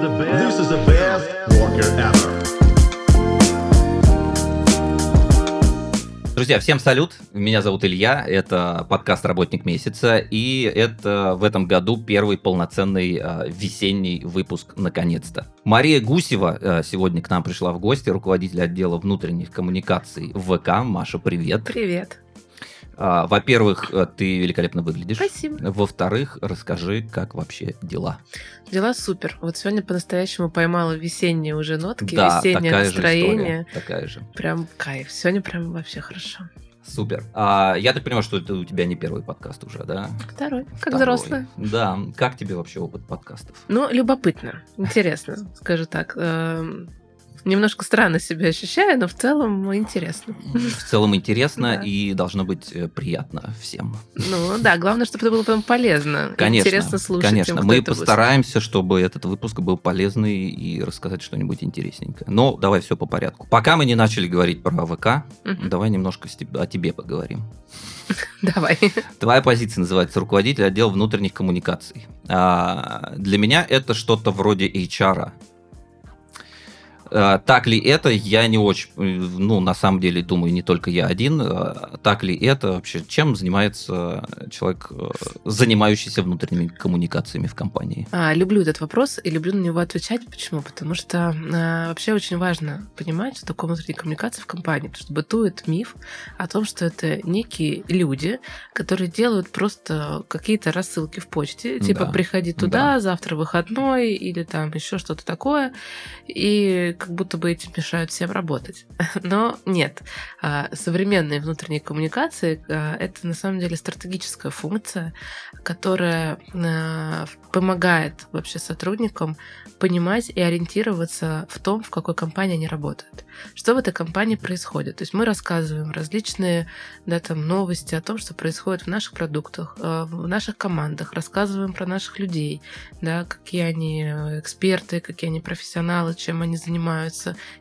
this is the best Walker ever. Друзья, всем салют. Меня зовут Илья. Это подкаст «Работник месяца». И это в этом году первый полноценный э, весенний выпуск наконец-то. Мария Гусева э, сегодня к нам пришла в гости, руководитель отдела внутренних коммуникаций ВК. Маша, привет. Привет. А, Во-первых, э, ты великолепно выглядишь. Спасибо. Во-вторых, расскажи, как вообще дела. Дела супер. Вот сегодня по-настоящему поймала весенние уже нотки, да, весеннее такая настроение. же история. Такая же. Прям кайф. Сегодня прям вообще хорошо. Супер. А, я так понимаю, что это у тебя не первый подкаст уже, да? Второй, как Второй. взрослая. Да. Как тебе вообще опыт подкастов? Ну, любопытно, интересно, скажу так. Немножко странно себя ощущаю, но в целом интересно. В целом интересно Да. и должно быть э, приятно всем. Ну да, главное, чтобы это было потом полезно. Конечно, Интересно слушать. конечно. тем, Мы будет постараемся, чтобы этот выпуск был полезный и рассказать что-нибудь интересненькое. Но давай все по порядку. Пока мы не начали говорить про ВК, давай немножко о тебе поговорим. Давай. Твоя позиция называется руководитель отдела внутренних коммуникаций. А, для меня это что-то вроде HR. А, Так ли это, я не очень, э, ну, на самом деле, думаю, не только я один. А, Так ли это вообще, чем занимается человек, э, занимающийся внутренними коммуникациями в компании? А, люблю этот вопрос и люблю на него отвечать. Почему? Потому что а, вообще очень важно понимать, что такое внутренняя коммуникация в компании, потому что бытует миф о том, что это некие люди, которые делают просто какие-то рассылки в почте, типа Да, приходи туда, завтра выходной или там еще что-то такое, и как будто бы этим мешают всем работать. Но нет, А, современные внутренние коммуникации а, это на самом деле стратегическая функция, которая а, помогает вообще сотрудникам понимать и ориентироваться в том, в какой компании они работают. Что в этой компании происходит. То есть мы рассказываем различные да, там, новости о том, что происходит в наших продуктах, в наших командах, рассказываем про наших людей, да, какие они э, эксперты, какие они профессионалы, чем они занимаются,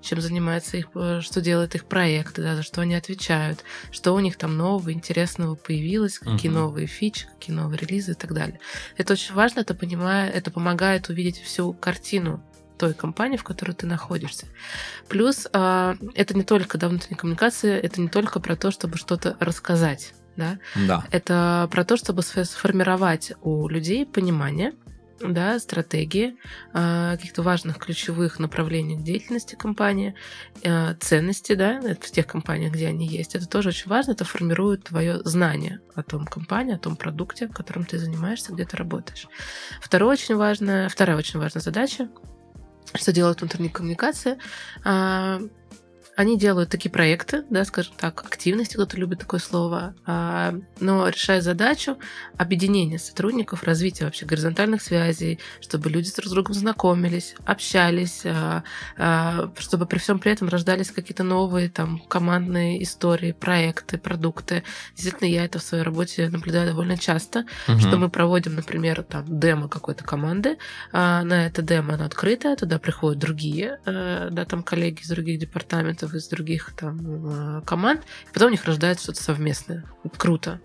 чем занимается их, э, что делают их проекты, да, за что они отвечают, что у них там нового, интересного появилось, какие Мгм. новые фичи, какие новые релизы и так далее. Это очень важно, это, понимая, это помогает увидеть всю картину той компании, в которой ты находишься. Плюс а, это не только да, внутренняя коммуникация, это не только про то, чтобы что-то рассказать. Да? Да. Это про то, чтобы сф- сформировать у людей понимание, да, стратегии, а, каких-то важных ключевых направлений деятельности компании, а, ценности, да, в тех компаниях, где они есть. Это тоже очень важно, это формирует твое знание о том компании, о том продукте, которым ты занимаешься, где ты работаешь. Второе очень важное, вторая очень важная задача, что делают внутренние коммуникации, а, они делают такие проекты, да, скажем так, активности, кто-то любит такое слово, а, но решая задачу объединения сотрудников, развития вообще горизонтальных связей, чтобы люди друг с другом знакомились, общались, а, а, чтобы при всем при этом рождались какие-то новые там командные истории, проекты, продукты. Действительно, я это в своей работе наблюдаю довольно часто, что мы проводим, например, там демо какой-то команды, на это демо оно открытое, туда приходят другие, э, да, там коллеги из других департаментов, из других там э, команд, и потом у них рождается что-то совместное. Круто.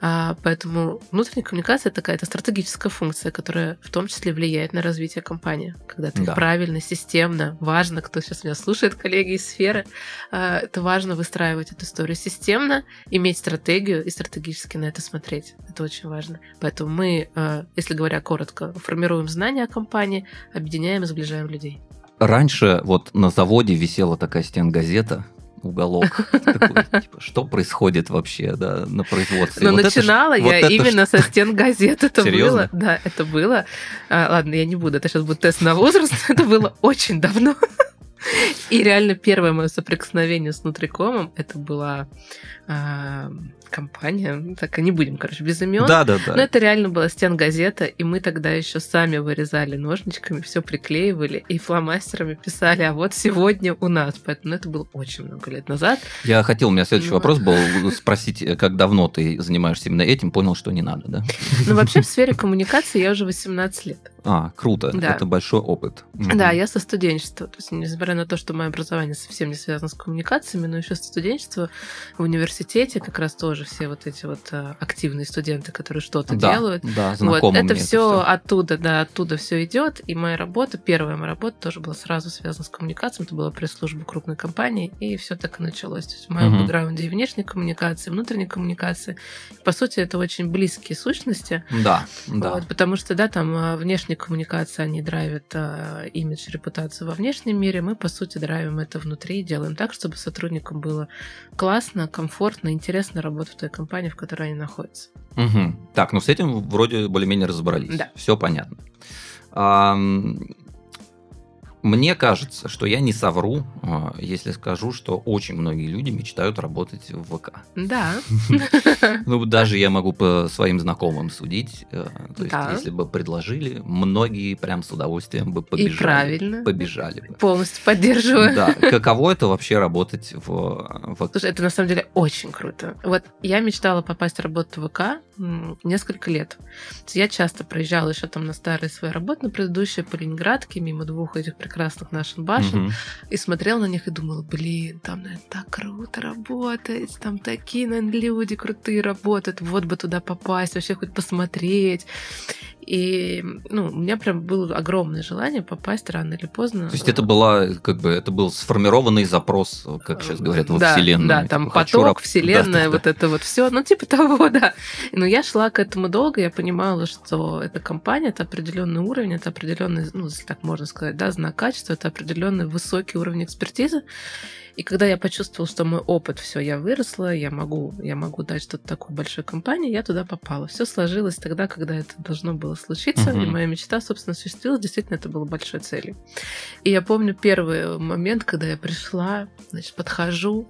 А, Поэтому внутренняя коммуникация такая, это стратегическая функция, которая в том числе влияет на развитие компании. Когда ты Да. правильно, системно, важно, кто сейчас меня слушает, коллеги из сферы, а, это важно выстраивать эту историю системно, иметь стратегию и стратегически на это смотреть. Это очень важно. Поэтому мы, э, если говоря коротко, формируем знания о компании, объединяем и сближаем людей. Раньше вот на заводе висела такая стенгазета, уголок такой, типа, что происходит вообще да, на производстве. Но Вот это ж- начинала вот я это именно со стен газет. Это Серьезно? было. Да, это было. А, ладно, я не буду. Это сейчас будет тест на возраст. Это было очень давно. И реально первое мое соприкосновение с Нутрикомом это была а, компания. Ну, Так и не будем, короче, без имен. Да, да, да. Но это реально была стен газета, и мы тогда еще сами вырезали ножничками, все приклеивали и фломастерами писали, а вот сегодня у нас. Поэтому это было очень много лет назад. Я хотел, у меня следующий Ну вопрос был спросить, э, как давно ты занимаешься именно этим, понял, что не надо, да? Но вообще в сфере коммуникации я уже 18 лет. А, круто, Да. это большой опыт. Да, я со студенчества. То есть, несмотря на то, что мое образование совсем не связано с коммуникациями, но еще со студенчества в университете как раз тоже все вот эти вот а, активные студенты, которые что-то Да, делают. да, Вот, это мне все оттуда, да, оттуда все идет. И моя работа, первая моя работа тоже была сразу связана с коммуникацией. Это была пресс-служба крупной компании, и все так и началось. То есть в моем Мгм. бэкграунде и внешней коммуникации, и внутренней коммуникации. По сути, это очень близкие сущности. Да, да. Вот, потому что, да, там а, внешние коммуникации, они драйвят а, имидж, репутацию во внешнем мире. Мы, по сути, драйвим это внутри и делаем так, чтобы сотрудникам было классно, комфортно, интересно работать в той компании, в которой они находятся. Мгм. Так, ну с этим вроде более-менее разобрались. Да. Все понятно. Ам, Мне кажется, что я не совру, а, если скажу, что очень многие люди мечтают работать в ВК. Да. Ну, даже я могу по своим знакомым судить. э, То есть, если бы предложили, многие прям с удовольствием бы И побежали. правильно. Побежали бы. Полностью поддерживаю. Да, каково это вообще работать в, в Слушай, это на самом деле очень круто. Вот я мечтала попасть работать в ВК несколько лет. Я часто проезжала еще там на старые свои работы, на предыдущие по Ленинградке, мимо двух этих прекрасных наших башен, Мгм. и смотрела на них и думала, блин, там, наверное, так круто работать, там такие, наверное, люди крутые работают, вот бы туда попасть, вообще хоть посмотреть. И, ну, у меня прям было огромное желание попасть рано или поздно. То есть это была, как бы, это был сформированный запрос, как сейчас говорят, во да, Вселенную. Да, там Типа, поток, раб- Вселенная, Да, да, вот это вот все, ну типа того, да. Но я шла к этому долго, я понимала, что эта компания, это определенный уровень, это определенный, ну, если так можно сказать, да, знак качества, это определенный высокий уровень экспертизы. И когда я почувствовала, что мой опыт, все, я выросла, я могу, я могу дать что-то такой большой компании, я туда попала. Все сложилось тогда, когда это должно было случиться, Мгм. и моя мечта, собственно, осуществилась. Действительно, это было большой целью. И я помню первый момент, когда я пришла, значит, подхожу,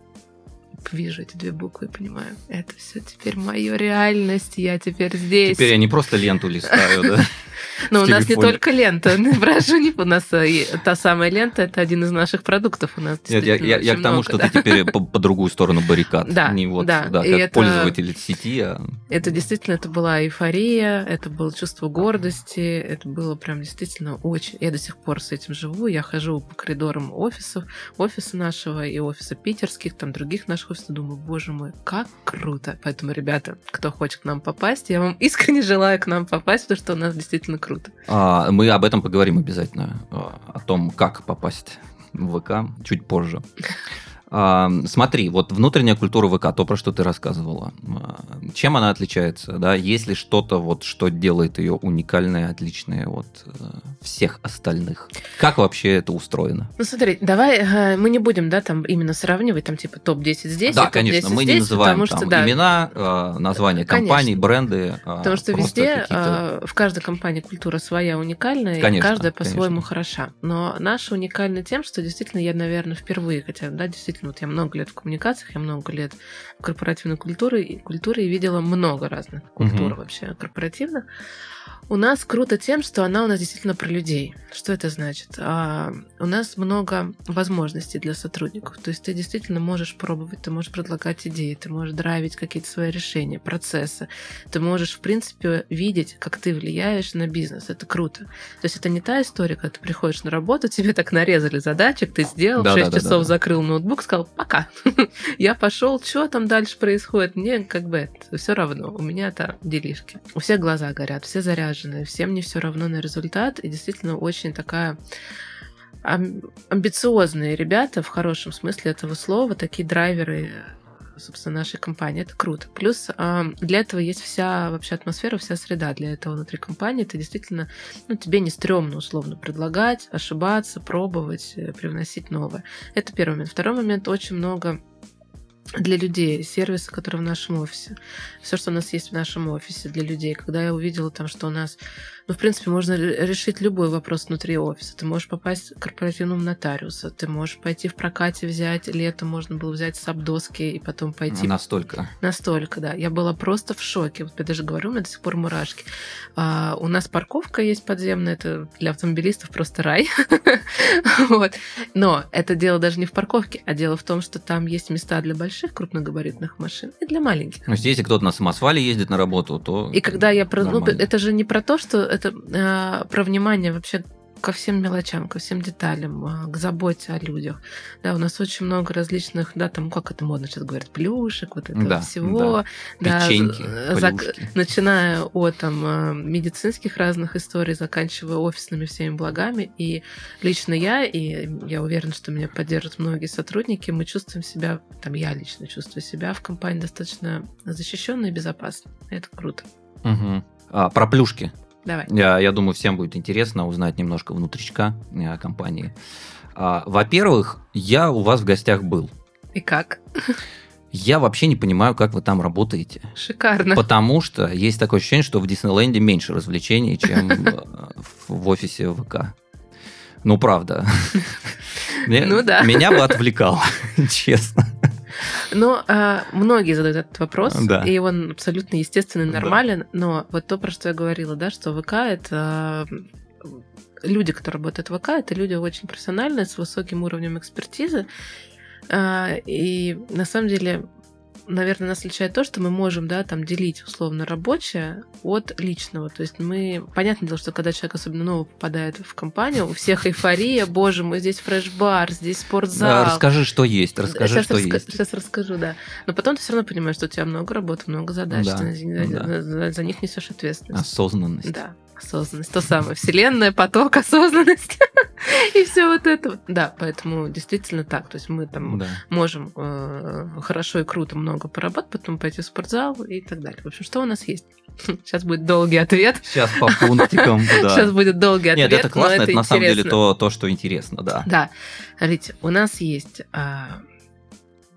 вижу эти две буквы и понимаю, это все теперь моя реальность, я теперь здесь. Теперь я не просто ленту листаю, да? Но в у нас не только лента, прошу не у нас э, та самая лента это один из наших продуктов у нас. Нет, я, к тому, что ты теперь по, по другую сторону баррикад. Да, не вот, да, как пользователь сети, а Это действительно, это была эйфория, это было чувство гордости, это было прям действительно очень... Я до сих пор с этим живу, я хожу по коридорам офисов, офиса нашего и офиса питерских, там других наших офисов, думаю, боже мой, как круто. Поэтому, ребята, кто хочет к нам попасть, я вам искренне желаю к нам попасть, потому что у нас действительно круто. А, мы об этом поговорим обязательно, а, о том, как попасть в ВК чуть позже. Смотри, вот внутренняя культура ВК, то, про что ты рассказывала, а, чем она отличается? Да? Есть ли что-то, вот, что делает ее уникальной, отличной от э, всех остальных? Как вообще это устроено? Ну смотри, давай э, мы не будем, да, там именно сравнивать, там типа топ-10 здесь, да, и топ-10 конечно, мы не здесь, называем потому там что, да, имена, а, названия Конечно. компаний, бренды. а, Потому что везде, в каждой компании культура своя уникальная, Конечно, и каждая по-своему хороша. Но наша уникальна тем, что действительно я, наверное, впервые, хотя, да, действительно, вот я много лет в коммуникациях, я много лет в корпоративной культуре, и культуре и видела много разных культур Мгм. вообще корпоративных. У нас круто тем, что она у нас действительно про людей. Что это значит? А, у нас много возможностей для сотрудников. То есть ты действительно можешь пробовать, ты можешь предлагать идеи, ты можешь драйвить какие-то свои решения, процессы. Ты можешь, в принципе, видеть, как ты влияешь на бизнес. Это круто. То есть это не та история, когда ты приходишь на работу, тебе так нарезали задачек, ты сделал, в 6 Да-да-да-да-да. часов закрыл ноутбук, сказал «пока». Я пошел, что там дальше происходит? Мне как бы все равно. У меня это делишки. У всех глаза горят, все заряжены, всем не все равно на результат. И действительно очень такая ам- амбициозные ребята в хорошем смысле этого слова, такие драйверы собственно, нашей компании. Это круто. Плюс для этого есть вся вообще атмосфера, вся среда для этого внутри компании. Ты действительно, ну, тебе не стрёмно условно предлагать, ошибаться, пробовать, э, привносить новое. Это первый момент. Второй момент, очень много для людей, сервисы, которые в нашем офисе. Все, что у нас есть в нашем офисе для людей. Когда я увидела там, что у нас, ну, в принципе, можно ре- решить любой вопрос внутри офиса. Ты можешь попасть к корпоративному нотариусу, ты можешь пойти в прокате взять, летом можно было взять сабдоски и потом пойти Настолько. Настолько, да. Я была просто в шоке. Вот я даже говорю, у меня до сих пор мурашки. А, у нас парковка есть подземная, это для автомобилистов просто рай. вот. Но это дело даже не в парковке, а дело в том, что там есть места для больших крупногабаритных машин и для маленьких. То есть, если кто-то на самосвале ездит на работу, то... И когда я про... Ну, это же не про то, что это а, про внимание вообще ко всем мелочам, ко всем деталям, а, к заботе о людях. Да, у нас очень много различных, да, там, как это модно сейчас говорят, плюшек, вот этого Да, всего. да. Да, Печеньки, плюшки. начиная от там а, медицинских разных историй, заканчивая офисными всеми благами. И лично я, и я уверена, что меня поддержат многие сотрудники, мы чувствуем себя, там я лично чувствую себя в компании достаточно защищенно и безопасно. Это круто. Мгм. А, про плюшки. Давай. Я, я думаю, всем будет интересно узнать немножко внутричка э, компании. А, Во-первых, я у вас в гостях был. И как? Я вообще не понимаю, как вы там работаете. Шикарно. Потому что есть такое ощущение, что в Диснейленде меньше развлечений, чем э, в офисе ВК. Ну, правда. Ну да. Меня бы отвлекал, честно. Но а, многие задают этот вопрос, Да. и он абсолютно естественный, Да. нормален. Но вот то, про что я говорила, да, что ВК это м, люди, которые работают в ВК, это люди очень профессиональные, с высоким уровнем экспертизы. А, И на самом деле, наверное, нас отличает то, что мы можем, да, там делить условно рабочее от личного. То есть мы, понятное дело, что когда человек особенно новый попадает в компанию, у всех эйфория, боже мой, здесь фреш-бар, здесь спортзал. Да, Расскажи, что есть, расскажи, сейчас, что раска- есть. сейчас расскажу, да. Но потом ты все равно понимаешь, что у тебя много работы, много задач, Да, ты за, за- да. за- за них несешь ответственность. Осознанность. Да, осознанность. То самое. Вселенная, поток, осознанность. И все вот это. Да, поэтому действительно так. То есть мы там Да. можем э, хорошо и круто много поработать, потом пойти в спортзал и так далее. В общем, что у нас есть? Сейчас будет долгий ответ. Сейчас по пунктикам, да. Сейчас будет долгий ответ. Нет, это но классно, это, на самом деле то, то, что интересно, да. Да, смотрите, у нас есть... а,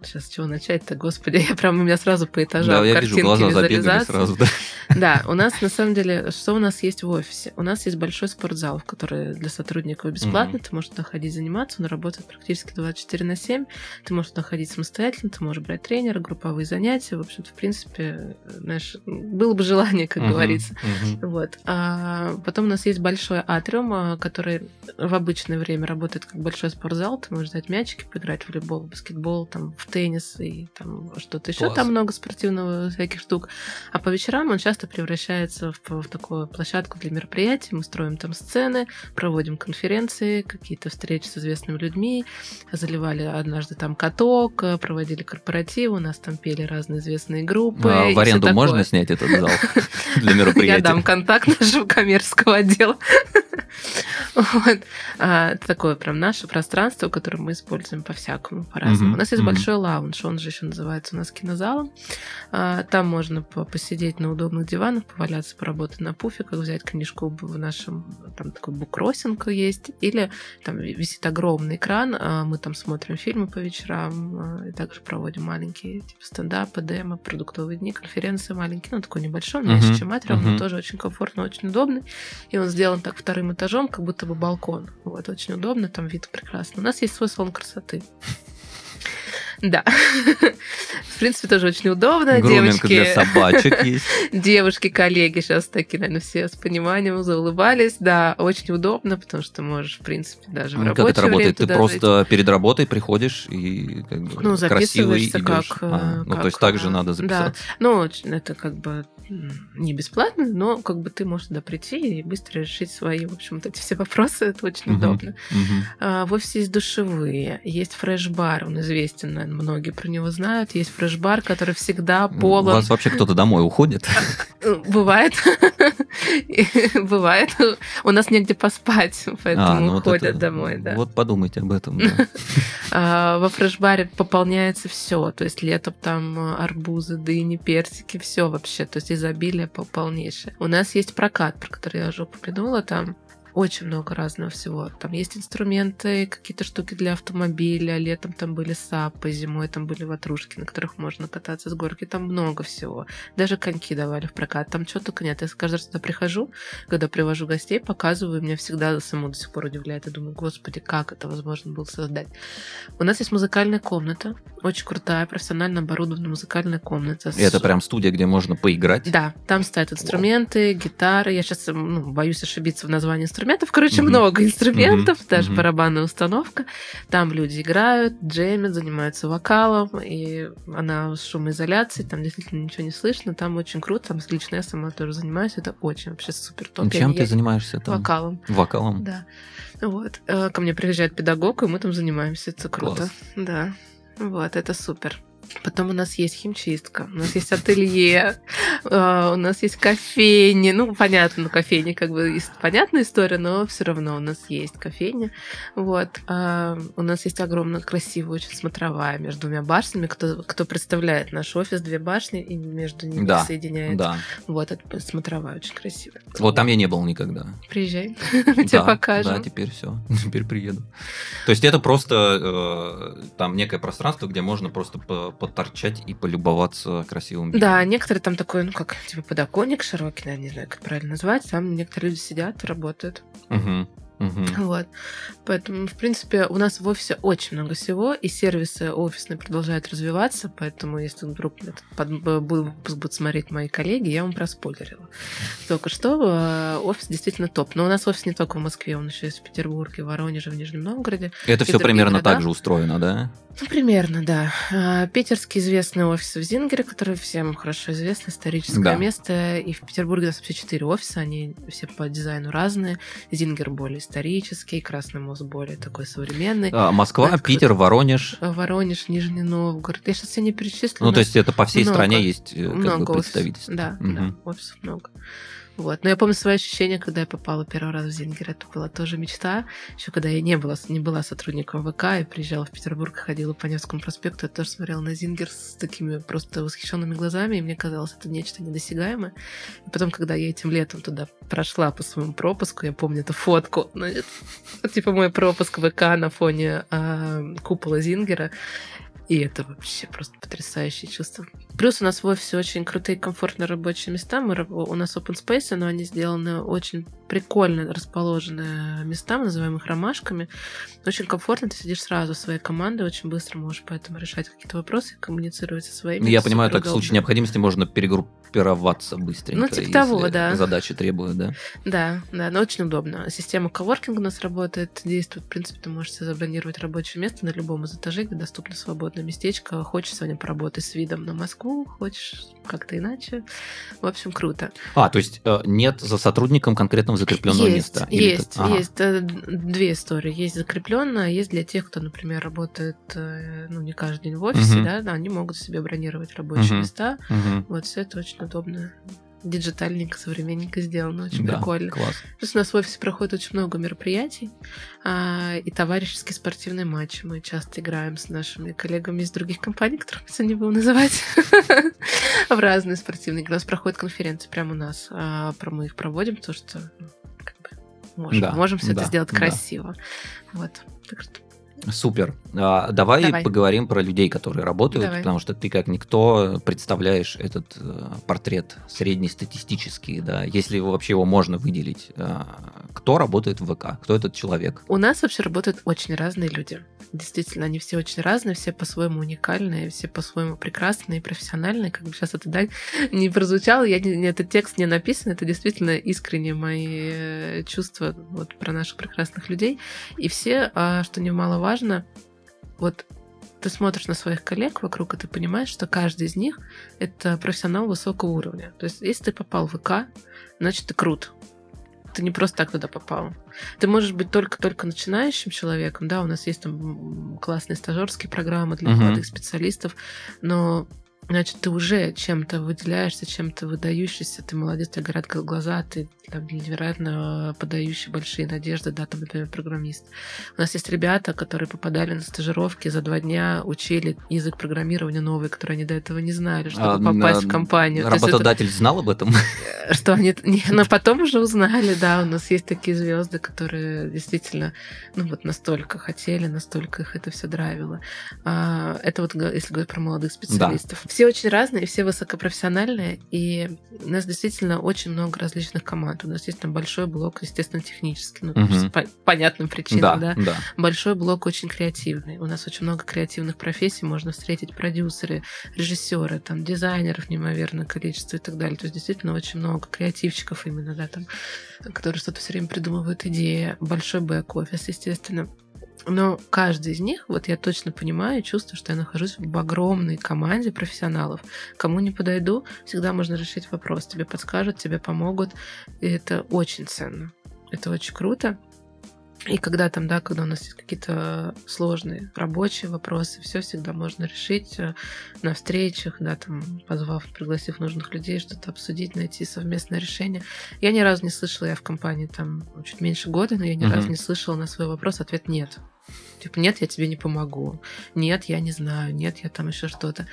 Сейчас с чего начать-то, господи, я прям у меня сразу по этажам Да, я вижу, картинки глаза забегали визуализации. сразу, да. Да, у нас на самом деле, что у нас есть в офисе? У нас есть большой спортзал, в который для сотрудников бесплатный, ты можешь туда ходить заниматься, он работает практически 24 на 7, ты можешь туда ходить самостоятельно, ты можешь брать тренера, групповые занятия, в общем-то, в принципе, знаешь, было бы желание, как Мгм, говорится. мгм. Вот. А потом у нас есть большой атриум, а, который в обычное время работает как большой спортзал. Ты можешь взять мячики, поиграть в волейбол, в баскетбол, там, в теннис и там что-то еще. Класс. Там много спортивного всяких штук. А по вечерам он часто превращается в, в такую площадку для мероприятий. Мы строим там сцены, проводим конференции, какие-то встречи с известными людьми. Заливали однажды там каток, э, проводили корпоративы, у нас там пели разные известные группы. А в аренду можно снять этот зал для Я мероприятий? дам контакт нашего коммерческого отдела. Вот. А, Это такое прям наше пространство, которое мы используем по-всякому, по-разному. Мгм, У нас есть мгм. большой лаунж, он же еще называется у нас кинозалом. А, Там можно по- посидеть на удобных диванах, поваляться, поработать на пуфиках, взять книжку в нашем, там такой буккроссинг есть, или там висит огромный экран, а мы там смотрим фильмы по вечерам, а, и также проводим маленькие типа стендапы, демо, продуктовые дни, конференции маленькие, ну такой небольшой, меньше, Мгм, чем атриум, но тоже очень комфортно, очень удобный. И он сделан так вторым этажом, как будто бы балкон. Вот, очень удобно, там вид прекрасный. У нас есть свой салон красоты. Да. В принципе, тоже очень удобно. Груминг для Девочки, собачек есть. девушки, коллеги сейчас такие, наверное, все с пониманием заулыбались. Да, очень удобно, потому что можешь, в принципе, даже в Ну, Как рабочее это работает? Ты просто перед работой приходишь и как бы Ну, красивый идешь. как, А, э, Ну, как, то есть так же э, надо да. записаться. Ну, очень- это как бы не бесплатно, но как бы ты можешь туда прийти и быстро решить свои, в общем, вот эти все вопросы. Это очень Мгм. удобно. Мгм. А, В офисе есть душевые, есть фреш-бар, он известен, наверное, многие про него знают. Есть фреш-бар, который всегда У полон. вас вообще кто-то домой уходит? Э, Бывает. Бывает. У нас негде поспать, поэтому А, ну уходят домой. Вот подумайте об этом. А, Во фреш-баре пополняется все. То есть летом там арбузы, дыни, персики, все вообще. То есть изобилие пол- полнейшее. У нас есть прокат, про который я уже упомянула. Там очень много разного всего. Там есть инструменты, какие-то штуки для автомобиля. Летом там были сапы, зимой там были ватрушки, на которых можно кататься с горки. Там много всего. Даже коньки давали в прокат. Там чего только нет. Я каждый раз туда прихожу, когда привожу гостей, показываю, меня всегда саму до сих пор удивляет. Я думаю, господи, как это возможно было создать. У нас есть музыкальная комната, очень крутая, профессионально оборудованная музыкальная комната. И это прям студия, где можно поиграть. Да, там стоят инструменты, гитары. Я сейчас боюсь ошибиться в названии инструментов, инструментов. Короче, Мгм. много инструментов, Мгм. даже Мгм. барабанная установка. Там люди играют, джемят, занимаются вокалом, и она с шумоизоляцией, там действительно ничего не слышно, там очень круто, там лично я сама тоже занимаюсь, это очень вообще супер топ. Я Чем не- ты я- занимаешься там? Вокалом. Вокалом? Да. Вот. Э, Ко мне приезжает педагог, и мы там занимаемся. Это круто. Класс. Да. Вот, это супер. Потом у нас есть химчистка, у нас есть ателье, э, у нас есть кофейни. Ну, понятно, ну, кофейни как бы понятная история, но все равно у нас есть кофейня. Вот. А, У нас есть огромная красивая очень смотровая между двумя башнями. Кто, кто представляет наш офис, две башни, и между ними Да, соединяется. Да. Вот, это смотровая очень красивая. Вот там я не был никогда. Приезжай, мы тебе покажем. Да, теперь все. Теперь приеду. То есть это просто э, там некое пространство, где можно просто поторчать и полюбоваться красивым видом. Да, некоторые там такой, ну как, типа подоконник широкий, я не знаю, как правильно назвать. Там некоторые люди сидят, работают. Мгм, мгм. Вот. Поэтому, в принципе, у нас в офисе очень много всего, и сервисы офисные продолжают развиваться, поэтому если вдруг этот под- б- бу- выпуск будут смотреть мои коллеги, я вам проспойлерила. Только что э, офис действительно топ. Но у нас офис не только в Москве, он еще есть в Петербурге, в Воронеже, в Нижнем Новгороде. Это все примерно городах. так же устроено, да? Ну, примерно, да. А, Питерский известный офис в Зингере, который всем хорошо известно, историческое Да. место. И в Петербурге у нас вообще четыре офиса, они все по дизайну разные. Зингер более исторический, Красный мост более такой современный. А, Москва, Так, Питер, Воронеж. А Воронеж, Нижний Новгород. Я сейчас все не перечислю. Ну, то есть это по всей много, стране есть э, как много бы офисов. представительств. Да, Мгм. да, офисов много. Вот. Но я помню свои ощущения, когда я попала первый раз в Зингер. Это была тоже мечта. Еще когда я не была, не была сотрудником ВК и приезжала в Петербург, ходила по Невскому проспекту, я тоже смотрела на Зингер с такими просто восхищенными глазами, и мне казалось, это нечто недосягаемое. И потом, когда я этим летом туда прошла по своему пропуску, я помню эту фотку, ну, типа мой пропуск ВК на фоне а, купола Зингера, и это вообще просто потрясающее чувство. Плюс у нас в офисе очень крутые, комфортные рабочие места. Мы, у нас open space, но они сделаны очень прикольно расположенные места, мы называем их ромашками. Очень комфортно, ты сидишь сразу в своей командой, очень быстро можешь поэтому решать какие-то вопросы, коммуницировать со своими. Ну, Я понимаю, так в случае необходимости можно перегруппироваться быстренько. Ну, типа того, да. Задачи требуют, да. Да, да, но очень удобно. Система коворкинга у нас работает, действует. В принципе, ты можешь забронировать рабочее место на любом из этажей, где доступно свободное местечко. Хочешь сегодня поработать с видом на Москву, хочешь как-то иначе. В общем, круто. А, то есть э, нет за сотрудником конкретного закрепленного есть, места? Или есть? Ага. есть. э, Две истории. Есть закрепленная, есть для тех, кто, например, работает, э, ну, не каждый день в офисе, Мгм. да, они могут себе бронировать рабочие Мгм. места. Мгм. Вот все это очень удобно. Диджитальненько, современненько сделано, очень Да, прикольно. класс. Плюс у нас в офисе проходит очень много мероприятий а, и товарищеские спортивные матчи. Мы часто играем с нашими коллегами из других компаний, которых сегодня не будем называть, в разные спортивные. У нас проходят конференции прямо у нас. а, Мы их проводим, потому что ну, можем, Да, можем все да, это сделать да. красиво. Вот. Так что Супер. А, давай, Давай. поговорим про людей, которые работают, Давай. потому что ты как никто представляешь этот э, портрет среднестатистический, да, если его вообще его можно выделить. А, кто работает в ВК? Кто этот человек? У нас вообще работают очень разные люди. Действительно, они все очень разные, все по-своему уникальные, все по-своему прекрасные и профессиональные. Как бы сейчас это да, не прозвучало, я не, не- этот текст не написан, это действительно искренние мои э, чувства вот, про наших прекрасных людей. И все, а, что немаловажно, вот ты смотришь на своих коллег вокруг, и ты понимаешь, что каждый из них — это профессионал высокого уровня. То есть, если ты попал в ВК, значит, ты крут. Ты не просто так туда попал. Ты можешь быть только-только начинающим человеком, да, у нас есть там классные стажерские программы для молодых специалистов, но значит, ты уже чем-то выделяешься, чем-то выдающийся, ты молодец, тебе горят гл- глаза, ты там, невероятно подающий большие надежды, да, там, например, программист. У нас есть ребята, которые попадали на стажировки, за два дня учили язык программирования новый, который они до этого не знали, чтобы А, попасть на- в компанию. То есть это- Работодатель знал об этом? что они... не, но потом уже узнали, да, у нас есть такие звезды, которые действительно, ну вот настолько хотели, настолько их это все драйвило. А, это вот если говорить про молодых специалистов. Все очень разные, все высокопрофессиональные, и у нас действительно очень много различных команд. У нас есть там большой блок, естественно, технический, ну, Мгм. по понятным причинам, Да, да. да. Большой блок очень креативный. У нас очень много креативных профессий. Можно встретить продюсеры, режиссеры, там, дизайнеров неимоверное количество и так далее. То есть действительно очень много креативщиков именно, да, там, которые что-то все время придумывают идеи. Большой бэк-офис, естественно. Но каждый из них, вот я точно понимаю и чувствую, что я нахожусь в огромной команде профессионалов. Кому не подойду, всегда можно решить вопрос. Тебе подскажут, тебе помогут. И это очень ценно. Это очень круто. И когда там, да, когда у нас есть какие-то сложные рабочие вопросы, все всегда можно решить э, на встречах, да, там, позвав, пригласив нужных людей, что-то обсудить, найти совместное решение. Я ни разу не слышала, я в компании там чуть меньше года, но я ни Мгм. разу не слышала на свой вопрос ответ нет. Типа, нет, я тебе не помогу. Нет, я не знаю. Нет, я там еще что-то.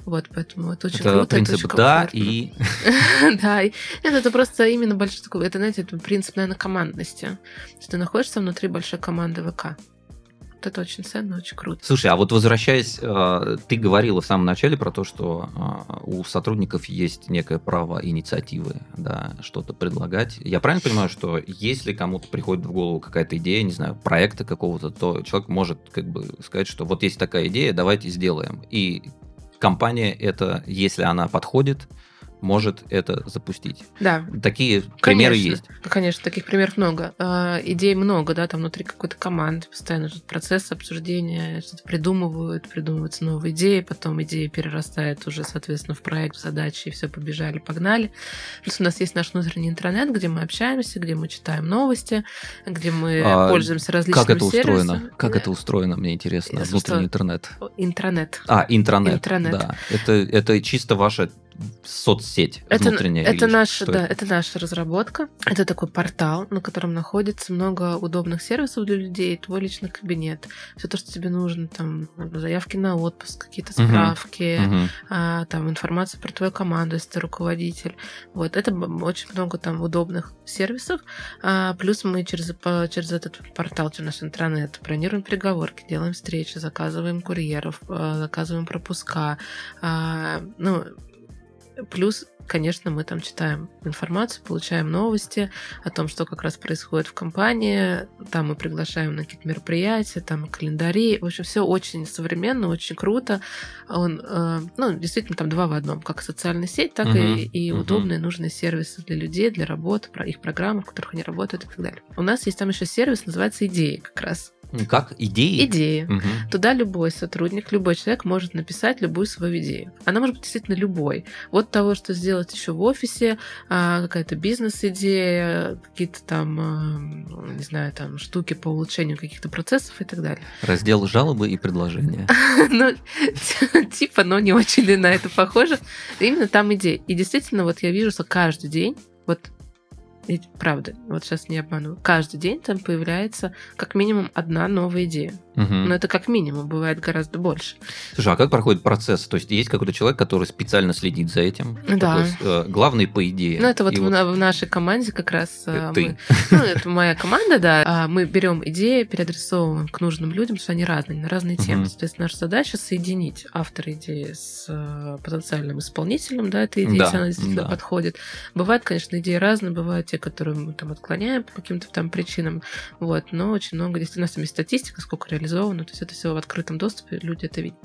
Вот, поэтому это очень Это круто. принцип это очень да и Да, это просто именно большой такой, это, знаете, принцип, наверное, командности. То есть ты находишься внутри большой команды ВК. Это очень ценно, очень круто. Слушай, а вот возвращаясь, э, ты говорила в самом начале про то, что э, у сотрудников есть некое право инициативы, да, что-то предлагать. Я правильно понимаю, что если кому-то приходит в голову какая-то идея, не знаю, проекта какого-то, то человек может как бы сказать, что вот есть такая идея, давайте сделаем. И компания это, если она подходит, может это запустить. Да, Такие примеры Конечно. есть. Ну, Конечно, таких примеров много. А, Идей много, да, там внутри какой-то команды постоянно идет процесс обсуждения, что-то придумывают, придумываются новые идеи, потом идея перерастает уже, соответственно, в проект, в задачи, и все, побежали, погнали. Плюс у нас есть наш внутренний интернет, где мы общаемся, где мы читаем новости, где мы А пользуемся различными Как это устроено? сервисами. Как Да. это устроено, мне интересно. Внутренний интернет. Интранет. А, интранет. Интранет. Да. Это, это чисто ваша соцсеть Это, внутренняя. это, наша, да, это наша разработка. Это такой портал, на котором находится много удобных сервисов для людей, твой личный кабинет, все то, что тебе нужно, там заявки на отпуск, какие-то справки, Мгм. а, там информация про твою команду, если ты руководитель. Вот это очень много там удобных сервисов. А, плюс мы через через этот портал, через наш интернет бронируем переговорки, делаем встречи, заказываем курьеров, а, заказываем пропуска. А, ну плюс Конечно, мы там читаем информацию, получаем новости о том, что как раз происходит в компании. Там мы приглашаем на какие-то мероприятия, там календари. В общем, все очень современно, очень круто. Он, э, ну, действительно, там два в одном. Как социальная сеть, так Мгм, и, и мгм. удобные, нужные сервисы для людей, для работы, про их программы, в которых они работают и так далее. У нас есть там еще сервис, называется «Идеи» как раз. Как? Идеи? Идеи. Мгм. Туда любой сотрудник, любой человек может написать любую свою идею. Она может быть действительно любой. Вот того, что сделать еще в офисе, а, какая-то бизнес-идея, какие-то там, а, не знаю, там штуки по улучшению каких-то процессов и так далее. Раздел жалобы и предложения. Ну, типа, но не очень на это похоже. Именно там идея. И действительно, вот я вижу, что каждый день, вот и правда, вот сейчас не обману, каждый день там появляется как минимум одна новая идея. Мгм. Но это как минимум, бывает гораздо больше. Слушай, а как проходит процесс? То есть есть какой-то человек, который специально следит за этим? Да. Такой, э, главный по идее. Ну, это вот в, на- в нашей команде как раз а, ты. мы- ну, это моя команда, да. А Мы берем идеи, переадресовываем к нужным людям, потому что они разные, на разные темы. Мгм. Соответственно, наша задача соединить автора идеи с э, потенциальным исполнителем, да, этой идеи, Да, если она действительно да. подходит. Бывают, конечно, идеи разные, бывают те, которые мы там отклоняем по каким-то там причинам, вот, но очень много, действительно, у нас там есть статистика, сколько реализовано, то есть это все в открытом доступе, люди это видят.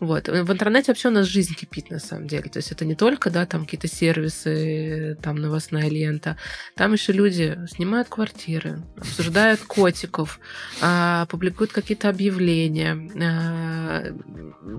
Вот. В интернете вообще у нас жизнь кипит, на самом деле. То есть это не только, да, там какие-то сервисы, там новостная лента. Там еще люди снимают квартиры, обсуждают котиков, а, публикуют какие-то объявления, а,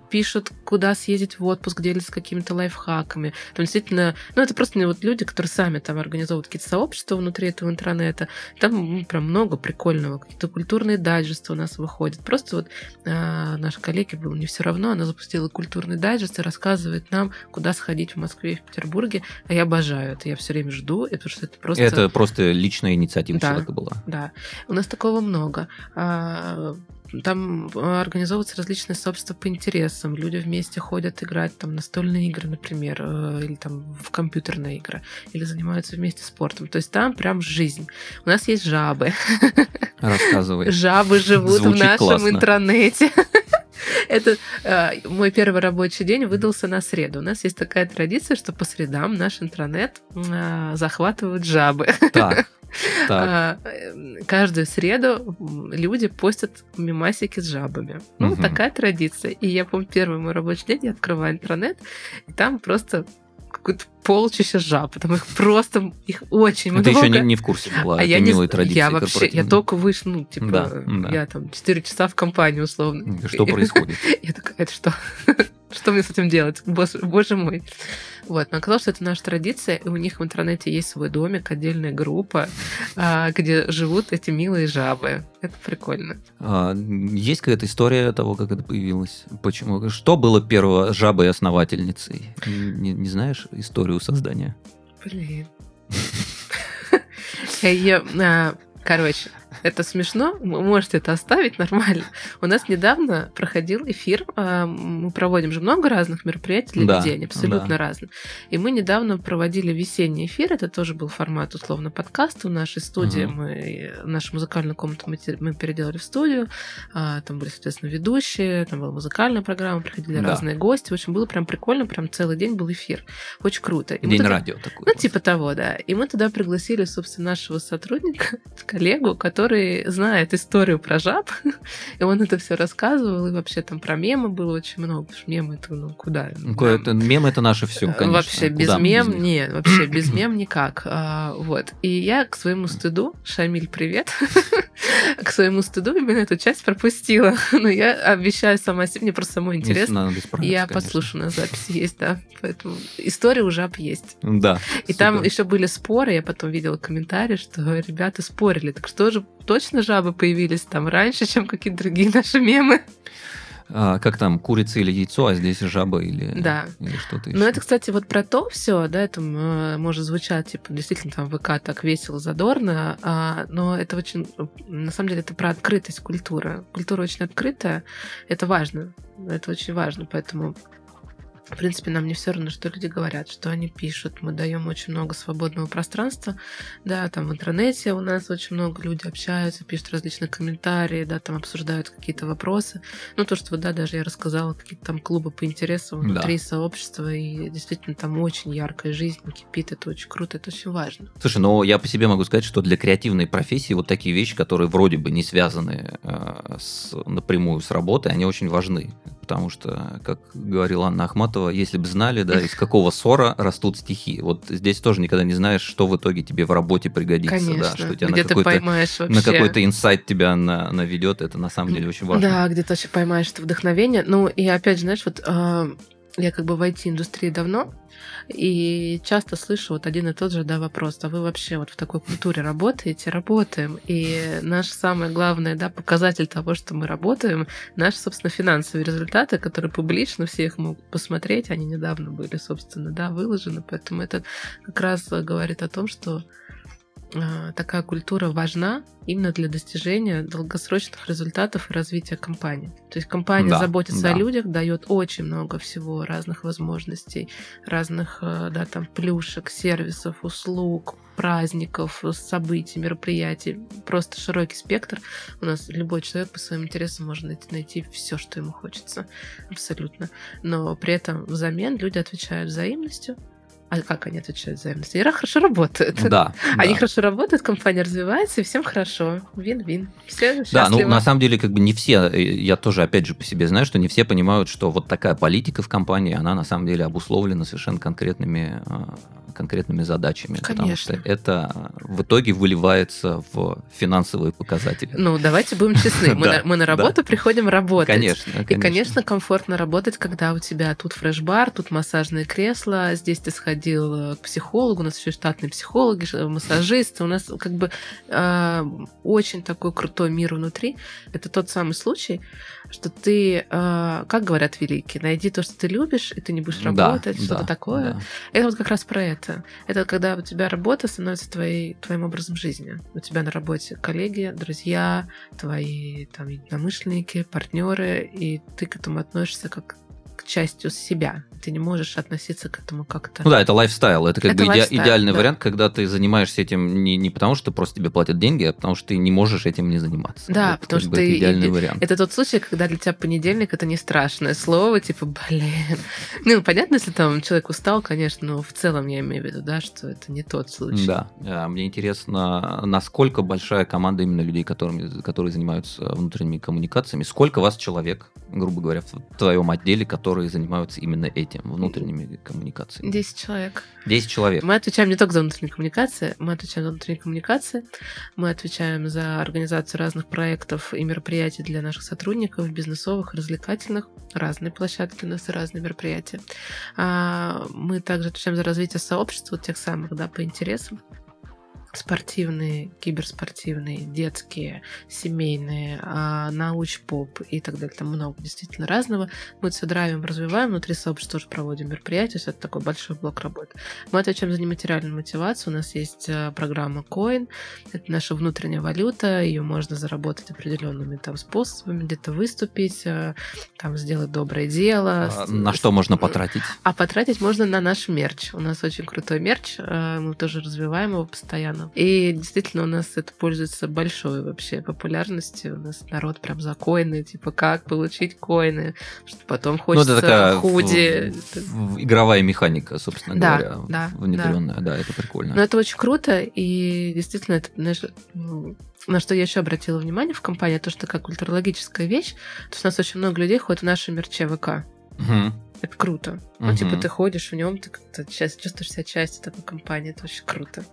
пишут, куда съездить в отпуск, делятся какими-то лайфхаками. Там действительно, ну, это просто вот люди, которые сами там организовывают какие-то сообщества внутри этого интернета. Там прям много прикольного. Какие-то культурные дайджесты у нас выходят. Просто вот а, наши коллеги не все равно, она запустила культурный дайджест и рассказывает нам, куда сходить в Москве и в Петербурге. А я обожаю это, я все время жду, это потому что это просто... Это просто личная инициатива Да. человека была. Да, у нас такого много. А, Там организовываются различные сообщества по интересам. Люди вместе ходят играть там настольные игры, например, э, или там в компьютерные игры, или занимаются вместе спортом. То есть там прям жизнь. У нас есть жабы. Рассказывай. Жабы живут в Звучит нашем классно. интернете. Это э, мой первый рабочий день выдался на среду. У нас есть такая традиция, что по средам наш интернет э, захватывают жабы. Так. Так. А, э, Каждую среду люди постят мемасики с жабами. Ну, Мгм. такая традиция. И я помню, первый мой рабочий день, я открываю интернет, и там просто какое-то полчища жаб. Там их просто, их очень Ну, Ты много. еще не, не в курсе была а этой я не милой з- традиции Я вообще, я только вышла, ну, типа, Да, да. я там 4 часа в компании, условно. Что происходит? Я такая, это что? Что мне с этим делать? Боже, боже мой. Вот, но оказалось, что это наша традиция, и у них в интернете есть свой домик, отдельная группа, а, где живут эти милые жабы. Это прикольно. А, Есть какая-то история того, как это появилось? Почему? Что было первой жабой-основательницей? Не, не знаешь историю создания? Блин. Я, а, Короче, это смешно, вы можете это оставить нормально. У нас недавно проходил эфир, а, мы проводим же много разных мероприятий для Да, людей, абсолютно да. разные. И мы недавно проводили весенний эфир, это тоже был формат условно подкаста в нашей студии, Мгм. мы нашу музыкальную комнату мы, мы переделали в студию, А, там были, соответственно, ведущие, там была музыкальная программа, приходили Да. разные гости, в общем, было прям прикольно, прям целый день был эфир, очень круто. И День туда- радио такой. ну, вот. типа того, да. И мы туда пригласили, собственно, нашего сотрудника, коллегу, который знает историю про жаб. И он это все рассказывал. И вообще там про мемы было очень много. Потому что мемы это, ну, куда? Ну, кое- мем это наше все, Э, конечно. Вообще без Куда мы мем, нет, вообще без мем никак. А, вот. И я к своему стыду, Шамиль, привет, к своему стыду именно эту часть пропустила. Но я обещаю сама себе, мне просто самой интересно. Я послушаю, на записи есть, да. Поэтому история у жаб есть. Да. И там супер. еще были споры, я потом видела комментарии, что ребята спорили. Так что же, точно жабы появились там раньше, чем какие-то другие наши мемы? А, как там, курица или яйцо, а здесь жаба или, Да. или что-то еще. это, кстати, вот про то все, да, это э, может звучать, типа, действительно, там, ВК так весело, задорно, а, но это очень, на самом деле, это про открытость культуры. Культура очень открытая, это важно, это очень важно, поэтому в принципе, нам не все равно, что люди говорят, что они пишут. Мы даем очень много свободного пространства. Да, там в интернете у нас очень много людей общаются, пишут различные комментарии, да, там обсуждают какие-то вопросы. Ну, то, что да, даже я рассказала, какие-то там клубы по интересам внутри сообщества, и действительно там очень яркая жизнь кипит. Это очень круто, это очень важно. Слушай, ну я по себе могу сказать, что для креативной профессии вот такие вещи, которые вроде бы не связаны э, с, напрямую с работой, они очень важны. Потому что, как говорила Анна Ахматова, если бы знали, да, из какого ссора растут стихи. Вот здесь тоже никогда не знаешь, что в итоге тебе в работе пригодится. Конечно. Да, что тебя Где на какой-то, поймаешь вообще... на какой-то инсайт тебя на, наведет, это на самом деле очень важно. Да, где ты вообще поймаешь это вдохновение. Ну, и опять же, знаешь, вот э, я как бы в IT-индустрии давно, и часто слышу вот один и тот же, да, вопрос, а вы вообще вот в такой культуре работаете? Работаем. И наш самый главный, да, показатель того, что мы работаем, наши, собственно, финансовые результаты, которые публично, все их могут посмотреть, они недавно были, собственно, да, выложены, поэтому это как раз говорит о том, что такая культура важна именно для достижения долгосрочных результатов и развития компании. То есть компания Да, заботится да. о людях, дает очень много всего разных возможностей, разных э, да, там, плюшек, сервисов, услуг, праздников, событий, мероприятий. Просто широкий спектр. У нас любой человек по своим интересам может найти, найти все, что ему хочется. Абсолютно. Но при этом взамен люди отвечают взаимностью. А как они отвечают взаимностью? Они хорошо работают. Да, Они да. хорошо работают, компания развивается, и всем хорошо. Вин-вин. Все Да, ну счастливы. на самом деле как бы не все, э, я тоже опять же по себе знаю, что не все понимают, что вот такая политика в компании, она на самом деле обусловлена совершенно конкретными, а, конкретными задачами. Потому что Конечно. это в итоге выливается в финансовые показатели. Ну, давайте будем честны. Мы, Да, на, мы на работу да. приходим работать. Конечно, И, конечно, комфортно работать, когда у тебя тут фреш-бар, тут массажные кресла, здесь ты сходил э, к психологу, у нас еще штатные психологи, ш- массажисты, у нас как бы э, очень такой крутой мир внутри. Это тот самый случай, что ты, э, как говорят великие, найди то, что ты любишь, и ты не будешь Да, работать, да, что-то такое. да. Это вот как раз про это. Это когда у тебя работа становится твоей, твоим образом жизни. У тебя на работе коллеги, друзья, твои там единомышленники, партнеры, и ты к этому относишься как как частью себя. Ты не можешь относиться к этому как-то. Ну да, это лайфстайл. Это как Это бы иде- идеальный да. вариант, когда ты занимаешься этим не, не потому, что просто тебе платят деньги, а потому что ты не можешь этим не заниматься. Да, Вот потому что бы это ты идеальный иди- вариант. Это тот случай, когда для тебя понедельник это не страшное слово, типа, блин. Ну, понятно, если там человек устал, конечно, но в целом я имею в виду, да, что это не тот случай. Да. А, Мне интересно, насколько большая команда именно людей, которыми, которые занимаются внутренними коммуникациями, сколько вас человек, грубо говоря, в твоем отделе, которые занимаются именно этим, внутренними коммуникациями? 10 человек. 10 человек. Мы отвечаем не только за внутренние коммуникации, мы отвечаем за внутренние коммуникации, мы отвечаем за организацию разных проектов и мероприятий для наших сотрудников, бизнесовых, развлекательных, разные площадки у нас и разные мероприятия. А, Мы также отвечаем за развитие сообщества, тех самых, да, по интересам. Спортивные, киберспортивные, детские, семейные, а, науч-поп и так далее. Там много действительно разного. Мы это все драйвим, развиваем. Внутри сообщества тоже проводим мероприятия. То это такой большой блок работы. Мы отвечаем за нематериальную мотивацию. У нас есть э, программа Coin. Это наша внутренняя валюта. Ее можно заработать определенными там способами, где-то выступить, э, там сделать доброе дело. А, На что можно потратить? а потратить можно на наш мерч. У нас очень крутой мерч, мы тоже развиваем его постоянно. И действительно у нас это пользуется большой вообще популярностью. У нас народ прям за коины, типа как получить коины, что потом Ну, хочется это такая худи. в- в- игровая механика, собственно Да, говоря, да, внедренная. Да. это прикольно. Но это очень круто, и действительно, это, знаешь, ну, на что я еще обратила внимание в компании, то, что такая культурологическая вещь. То есть у нас очень много людей ходит в наши мерче ВК. Мгм. Это круто. Ну, типа, ты ходишь в нем, ты как-то чувствуешь себя частью такой компании. Это очень круто.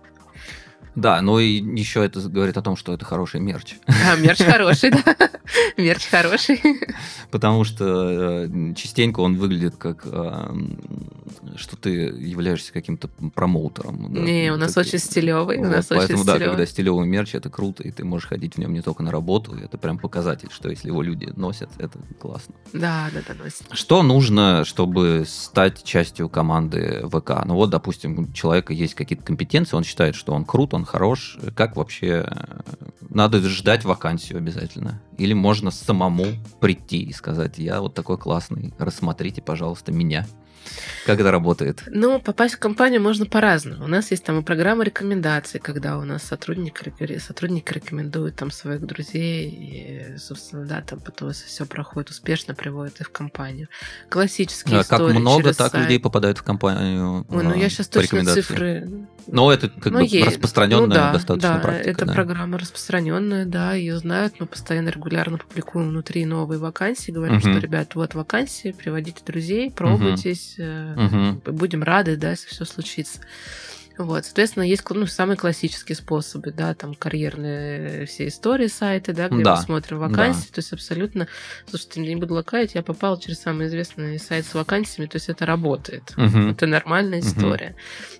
Да, но и еще это говорит о том, что это хороший мерч. А, мерч хороший, да. Мерч хороший. Потому что э, частенько он выглядит как, э, что ты являешься каким-то промоутером. да. Не, у нас Так, очень стилевый. У вот, нас поэтому, очень да, стилевый. когда стилевый мерч, это круто, и ты можешь ходить в нем не только на работу, это прям показатель, что если его люди носят, это классно. Да, да, да, носит. Что нужно, чтобы стать частью команды ВК? Ну вот, допустим, у человека есть какие-то компетенции, он считает, что он крут, он хорош. Как вообще надо ждать вакансию обязательно? Или можно самому прийти и сказать, я вот такой классный, рассмотрите, пожалуйста, меня. Как это работает? Ну, попасть в компанию можно по-разному. У нас есть там и программа рекомендаций, когда у нас сотрудник, ре- сотрудники рекомендуют там своих друзей, и, собственно, да, там потом если все проходит успешно, приводят их в компанию. Классические А как истории много через так сайт. людей попадают в компанию? Ой, ну а, я сейчас точно цифры... Но это как Ну, бы е- распространенная ну да, достаточно да, практика. Это да. программа распространенная, да, ее знают. Мы постоянно регулярно публикуем внутри новые вакансии, говорим, Мгм. что, ребят, вот вакансии, приводите друзей, пробуйтесь, Мгм. будем рады, да, если все случится. Вот, соответственно, есть ну, самые классические способы, да, там карьерные все истории сайты, да, где Да, мы смотрим вакансии, то есть абсолютно, слушайте, не буду лакать, я попала через самый известный сайт с вакансиями, то есть это работает. Мгм. Это нормальная история.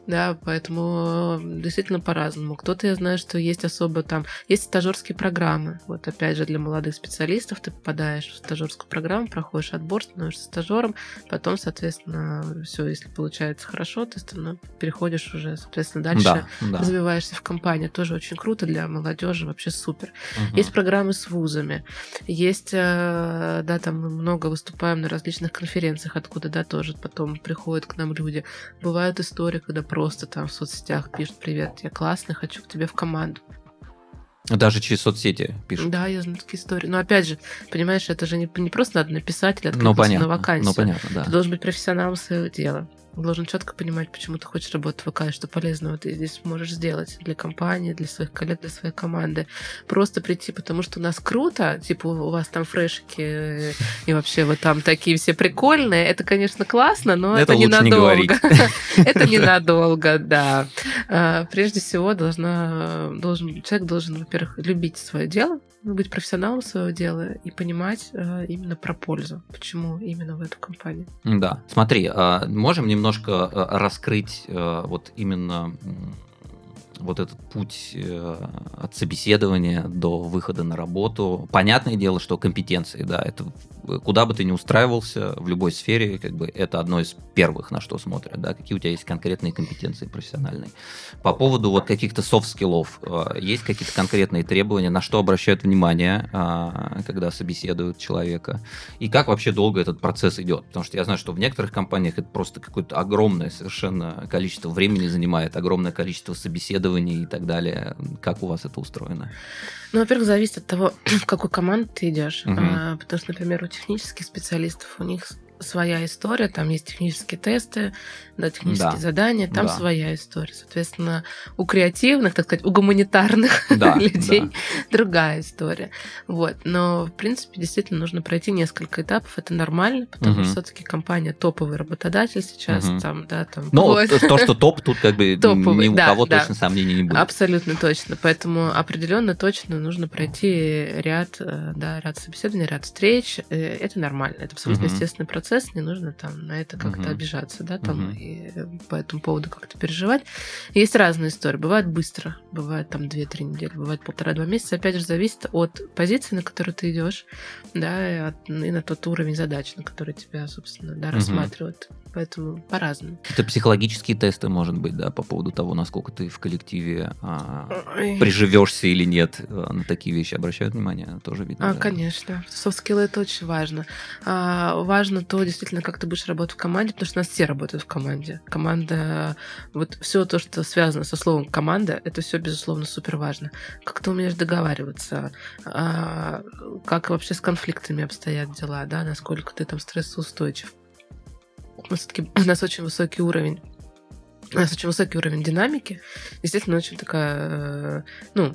Да, поэтому э, действительно по-разному. Кто-то, я знаю, что есть особо там... Есть стажерские программы. Вот опять же для молодых специалистов ты попадаешь в стажерскую программу, проходишь отбор, становишься стажером, потом, соответственно, все, если получается хорошо, ты станов- переходишь уже, соответственно, дальше Да, да. развиваешься в компании. Тоже очень круто для молодежи, вообще супер. Мгм. Есть программы с вузами, есть, э, да, там мы много выступаем на различных конференциях, откуда, да, тоже потом приходят к нам люди. Бывают истории, когда просто там в соцсетях пишут, привет, я классный, хочу к тебе в команду. Даже через соцсети пишут. Да, я знаю такие истории. Но опять же, понимаешь, это же не, не просто надо написать или Ну, откликнуться понятно. на вакансию. Ну, понятно, да. Ты должен быть профессионалом своего дела. Должен четко понимать, почему ты хочешь работать в ВК, и что полезного ты здесь можешь сделать для компании, для своих коллег, для своей команды. Просто прийти, потому что у нас круто, типа у вас там фрешики э, и вообще вы там такие все прикольные. Это, конечно, классно, но Это это, ненадолго. Это ненадолго, да. А, Прежде всего, должна, должен, человек должен, во-первых, любить свое дело, быть профессионалом своего дела и понимать э, именно про пользу. Почему именно в эту компанию. Да. Смотри, а, можем немножко а, раскрыть а, вот именно вот этот путь э, от собеседования до выхода на работу. Понятное дело, что компетенции, да, это куда бы ты ни устраивался в любой сфере, как бы это одно из первых, на что смотрят, да, какие у тебя есть конкретные компетенции профессиональные. По поводу вот каких-то soft skill ов, э, есть какие-то конкретные требования, на что обращают внимание, э, когда собеседуют человека, и как вообще долго этот процесс идет, потому что я знаю, что в некоторых компаниях это просто какое-то огромное совершенно количество времени занимает, огромное количество собеседований и так далее. Как у вас это устроено? Ну, во-первых, зависит от того, в какую команду ты идешь. Мгм. А, потому что, например, у технических специалистов у них своя история, там есть технические тесты, да, технические Да. задания, там Да. своя история. Соответственно, у креативных, так сказать, у гуманитарных Да, людей да. другая история. Вот. Но, в принципе, действительно нужно пройти несколько этапов. Это нормально, потому Мгм. что все-таки компания топовый работодатель сейчас, Мгм. там, да, там. Ну, вот. то, то, что топ, тут как бы Топовый, ни у да, кого да. точно сомнений не будет. Абсолютно точно. Поэтому определенно точно нужно пройти ряд, э, да, ряд собеседований, ряд встреч. Э, Это нормально. Это абсолютно Мгм. естественный процесс. Не нужно там на это как-то Мгм. обижаться, да, там Мгм. И э, по этому поводу как-то переживать. Есть разные истории. Бывает быстро, бывает там 2-3 недели, бывает полтора-два месяца. Опять же, зависит от позиции, на которую ты идешь, да, и, от- и на тот уровень задач, на который тебя, собственно, да, рассматривают. Поэтому по-разному. Это психологические тесты, может быть, да, по поводу того, насколько ты в коллективе а, Ой. приживешься или нет. А, На такие вещи обращают внимание, тоже видно. А, да. конечно. Софт-скиллы это очень важно. А, важно то, действительно, как ты будешь работать в команде, потому что у нас все работают в команде. Команда, вот все то, что связано со словом команда, это все, безусловно, супер важно. Как ты умеешь договариваться, а, как вообще с конфликтами обстоят дела, да, насколько ты там стрессоустойчив. Всё-таки- у нас очень высокий уровень у нас очень высокий уровень динамики. Естественно, очень такая, э, ну,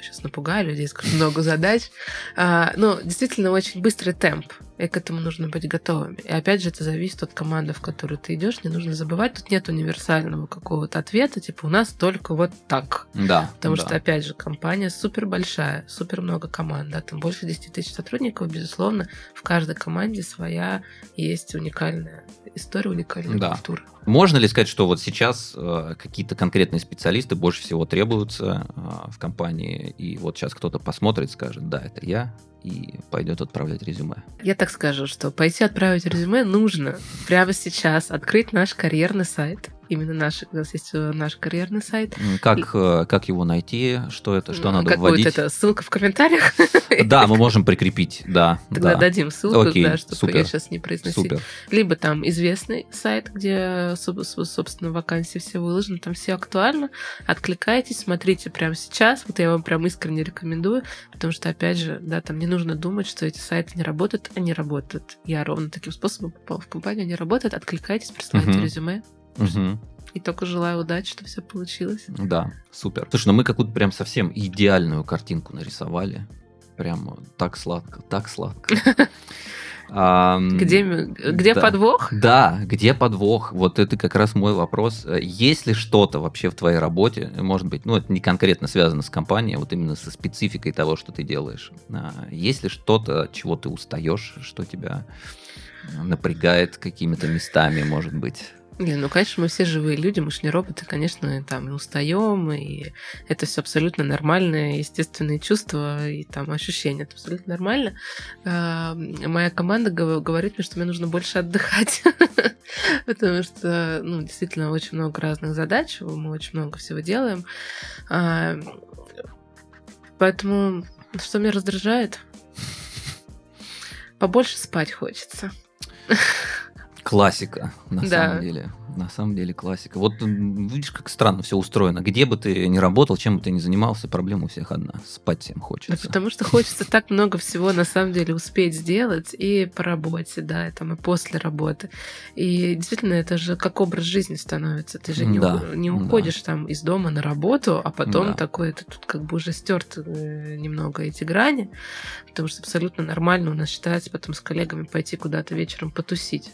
сейчас напугаю людей, скажу много задач. А, но действительно очень быстрый темп. И к этому нужно быть готовыми. И опять же, это зависит от команды, в которую ты идешь. Не нужно забывать, тут нет универсального какого-то ответа, типа у нас только вот так. Да. Потому да. что, опять же, компания супер большая, супер много команд, да, там больше 10 тысяч сотрудников, безусловно, в каждой команде своя есть уникальная история, уникальная Да. культура. Можно ли сказать, что вот сейчас э, какие-то конкретные специалисты больше всего требуются э, в компании, и вот сейчас кто-то посмотрит, скажет, да, это я, и пойдет отправлять резюме. Я так скажу, что пойти отправить резюме нужно прямо сейчас, открыть наш карьерный сайт. Именно наш, у нас есть э, наш карьерный сайт. Как, э, как его найти, что это, что надо Как будет вводить? это? Ссылка в комментариях? Да, мы можем прикрепить, да. Тогда да. дадим ссылку, Окей, да, чтобы супер, я сейчас не произносила. Супер. Либо там известный сайт, где, соб- соб- собственно, вакансии все выложены, там все актуально. Откликайтесь, смотрите прямо сейчас. Вот я вам прям искренне рекомендую, потому что, опять же, да, там не нужно думать, что эти сайты не работают, они работают. Я ровно таким способом попала в компанию, они работают. Откликайтесь, присылайте Мгм. резюме. Мгм. И только желаю удачи, чтобы все получилось. Да, супер. Слушай, ну мы какую-то прям совсем идеальную картинку нарисовали. Прям так сладко, так сладко. Где, где да. подвох? Да, где подвох? Вот это как раз мой вопрос. Есть ли что-то вообще в твоей работе, может быть, ну это не конкретно связано с компанией, а вот именно со спецификой того, что ты делаешь? А, Есть ли что-то, от чего ты устаешь, что тебя напрягает какими-то местами, может быть? Не, ну, конечно, мы все живые люди, мы же не роботы, конечно, там и устаем, и это все абсолютно нормальное, естественные чувства и там ощущения, это абсолютно нормально. А, Моя команда гов- говорит мне, что мне нужно больше отдыхать, потому что, ну, действительно, очень много разных задач, мы очень много всего делаем. А, Поэтому, что меня раздражает? Побольше спать хочется. Классика, на Да. самом деле. На самом деле классика. Вот видишь, как странно все устроено. Где бы ты ни работал, чем бы ты ни занимался, проблема у всех одна. Спать всем Да хочется. потому что хочется так много всего на самом деле успеть сделать и по работе, да, и там и после работы. И действительно, это же как образ жизни становится. Ты же не, Да, у- не да. уходишь там из дома на работу, а потом Да. такой, ты тут как бы уже стерт э, немного эти грани, потому что абсолютно нормально у нас считается потом с коллегами пойти куда-то вечером потусить.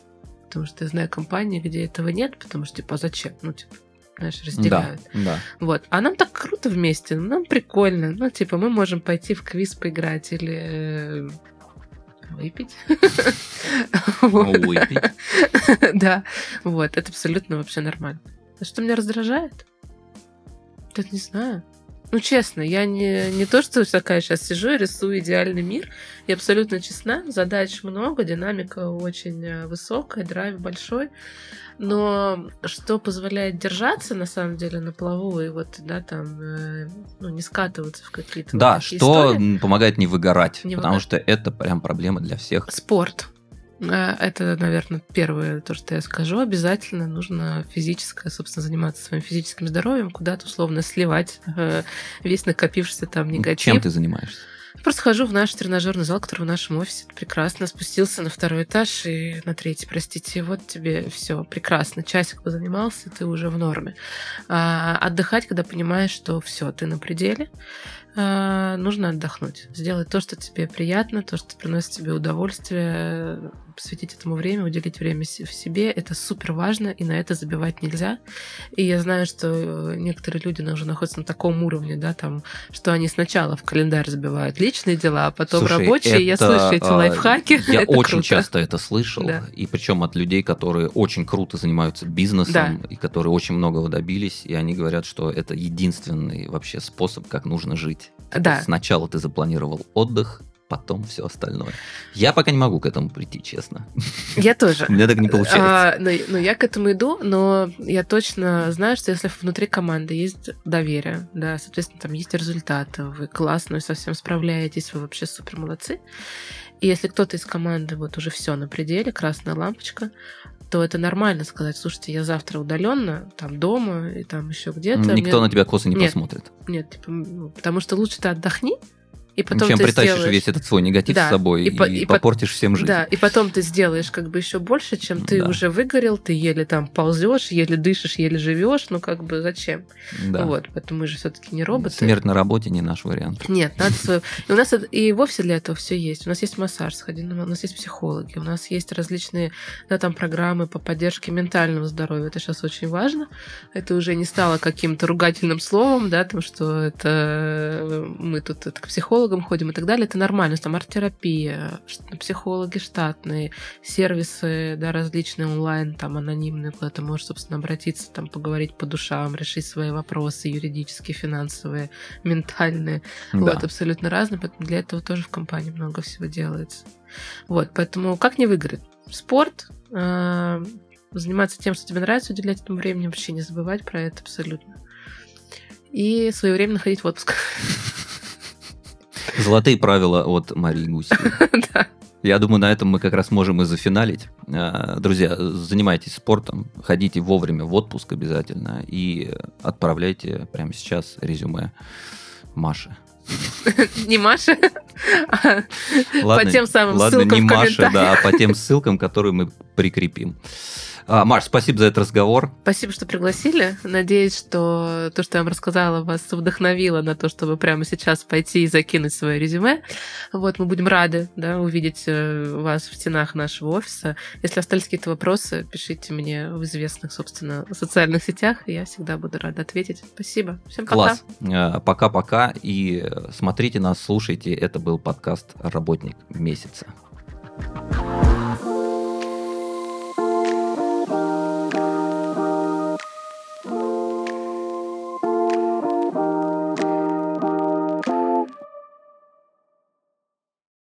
Потому что я знаю компании, где этого нет, потому что, типа, а зачем? Ну, типа, знаешь, Да, разделяют. да. Вот. А нам так круто вместе, нам прикольно. Ну, типа, мы можем пойти в квиз поиграть или э, выпить. Выпить. Да. Вот. Это абсолютно вообще нормально. А что меня раздражает? Я не знаю. Ну, честно, я не, не то, что такая сейчас сижу и рисую идеальный мир. Я абсолютно честна. Задач много, динамика очень э, высокая, драйв большой. Но что позволяет держаться, на самом деле, на плаву и вот, да, там, э, ну, не скатываться в какие-то Да, вот что истории? помогает не выгорать, Не потому выгорать. что это прям проблема для всех. Спорт. Э, Это, наверное, первое, то, что я скажу. Обязательно нужно физическое, собственно, заниматься своим физическим здоровьем, куда-то условно сливать э, весь накопившийся там негатив. Чем ты занимаешься? Просто хожу в наш тренажерный зал, который в нашем офисе. Прекрасно. Спустился на второй этаж и на третий, простите. Вот тебе все прекрасно. Часик позанимался, ты уже в норме. А, отдыхать, когда понимаешь, что все, ты на пределе. а, нужно отдохнуть. Сделать то, что тебе приятно, то, что приносит тебе удовольствие, посвятить этому время, уделить время в себе. Это супер важно, и на это забивать нельзя. И я знаю, что некоторые люди уже находятся на таком уровне, да, там, что они сначала в календарь забивают личные дела, а потом Слушай, рабочие. я это, слышу эти а, лайфхаки. Я очень круто. часто это слышал, Да. и причем от людей, которые очень круто занимаются бизнесом, Да. и которые очень многого добились, и они говорят, что это единственный вообще способ, как нужно жить. Да. Сначала ты запланировал отдых, потом все остальное. Я пока не могу к этому прийти, честно. Я тоже. У меня так не получается. А, но, но я к этому иду, но я точно знаю, что если внутри команды есть доверие, да, соответственно, там есть результаты, вы классно со всем справляетесь, вы вообще супер молодцы. И если кто-то из команды вот уже все на пределе, красная лампочка, то это нормально сказать, слушайте, я завтра удаленно, там дома и там еще где-то. Никто мне- на тебя косо не Нет. посмотрит. Нет, типа, ну, потому что лучше ты отдохни, и потом Чем ты притащишь сделаешь... весь этот свой негатив Да, с собой и по- и по- попортишь всем жизнь. Да, и потом ты сделаешь как бы еще больше, чем ты Да. уже выгорел, ты еле там ползешь, еле дышишь, еле живешь, ну как бы зачем? Да. Вот, поэтому мы же все-таки не роботы. Смерть на работе не наш вариант. Нет, надо свою. И у нас и вовсе для этого все есть. У нас есть массаж, сходи у нас есть психологи, у нас есть различные да, там программы по поддержке ментального здоровья. Это сейчас очень важно. Это уже не стало каким-то ругательным словом, да, там, что это э, мы тут это, к психологам ходим и так далее. Это нормально. Там арт-терапия, психологи штатные, сервисы, да, различные онлайн, там, анонимные, куда ты можешь, собственно, обратиться, там, поговорить по душам, решить свои вопросы юридические, финансовые, ментальные. Да. Вот, абсолютно разные, поэтому для этого тоже в компании много всего делается. Вот, поэтому как не выиграть? Спорт, э, заниматься тем, что тебе нравится, уделять этому времени, вообще не забывать про это абсолютно. И своевременно ходить в отпуск. Золотые правила от Марии. Да. Я думаю, на этом мы как раз можем и зафиналить. А, Друзья, занимайтесь спортом, ходите вовремя в отпуск обязательно и отправляйте прямо сейчас резюме Маше. Не Маша, а по тем самым ладно, ссылкам не Маша, да, а по тем ссылкам, которые мы прикрепим. А, Маш, спасибо за этот разговор. Спасибо, что пригласили. Надеюсь, что то, что я вам рассказала, вас вдохновило на то, чтобы прямо сейчас пойти и закинуть свое резюме. Вот, мы будем рады да, увидеть э, вас в стенах нашего офиса. Если остались какие-то вопросы, пишите мне в известных, собственно, социальных сетях. Я всегда буду рада ответить. Спасибо. Всем пока. Класс. А, Пока-пока. И э, смотрите нас, слушайте. Это был подкаст «Работник месяца».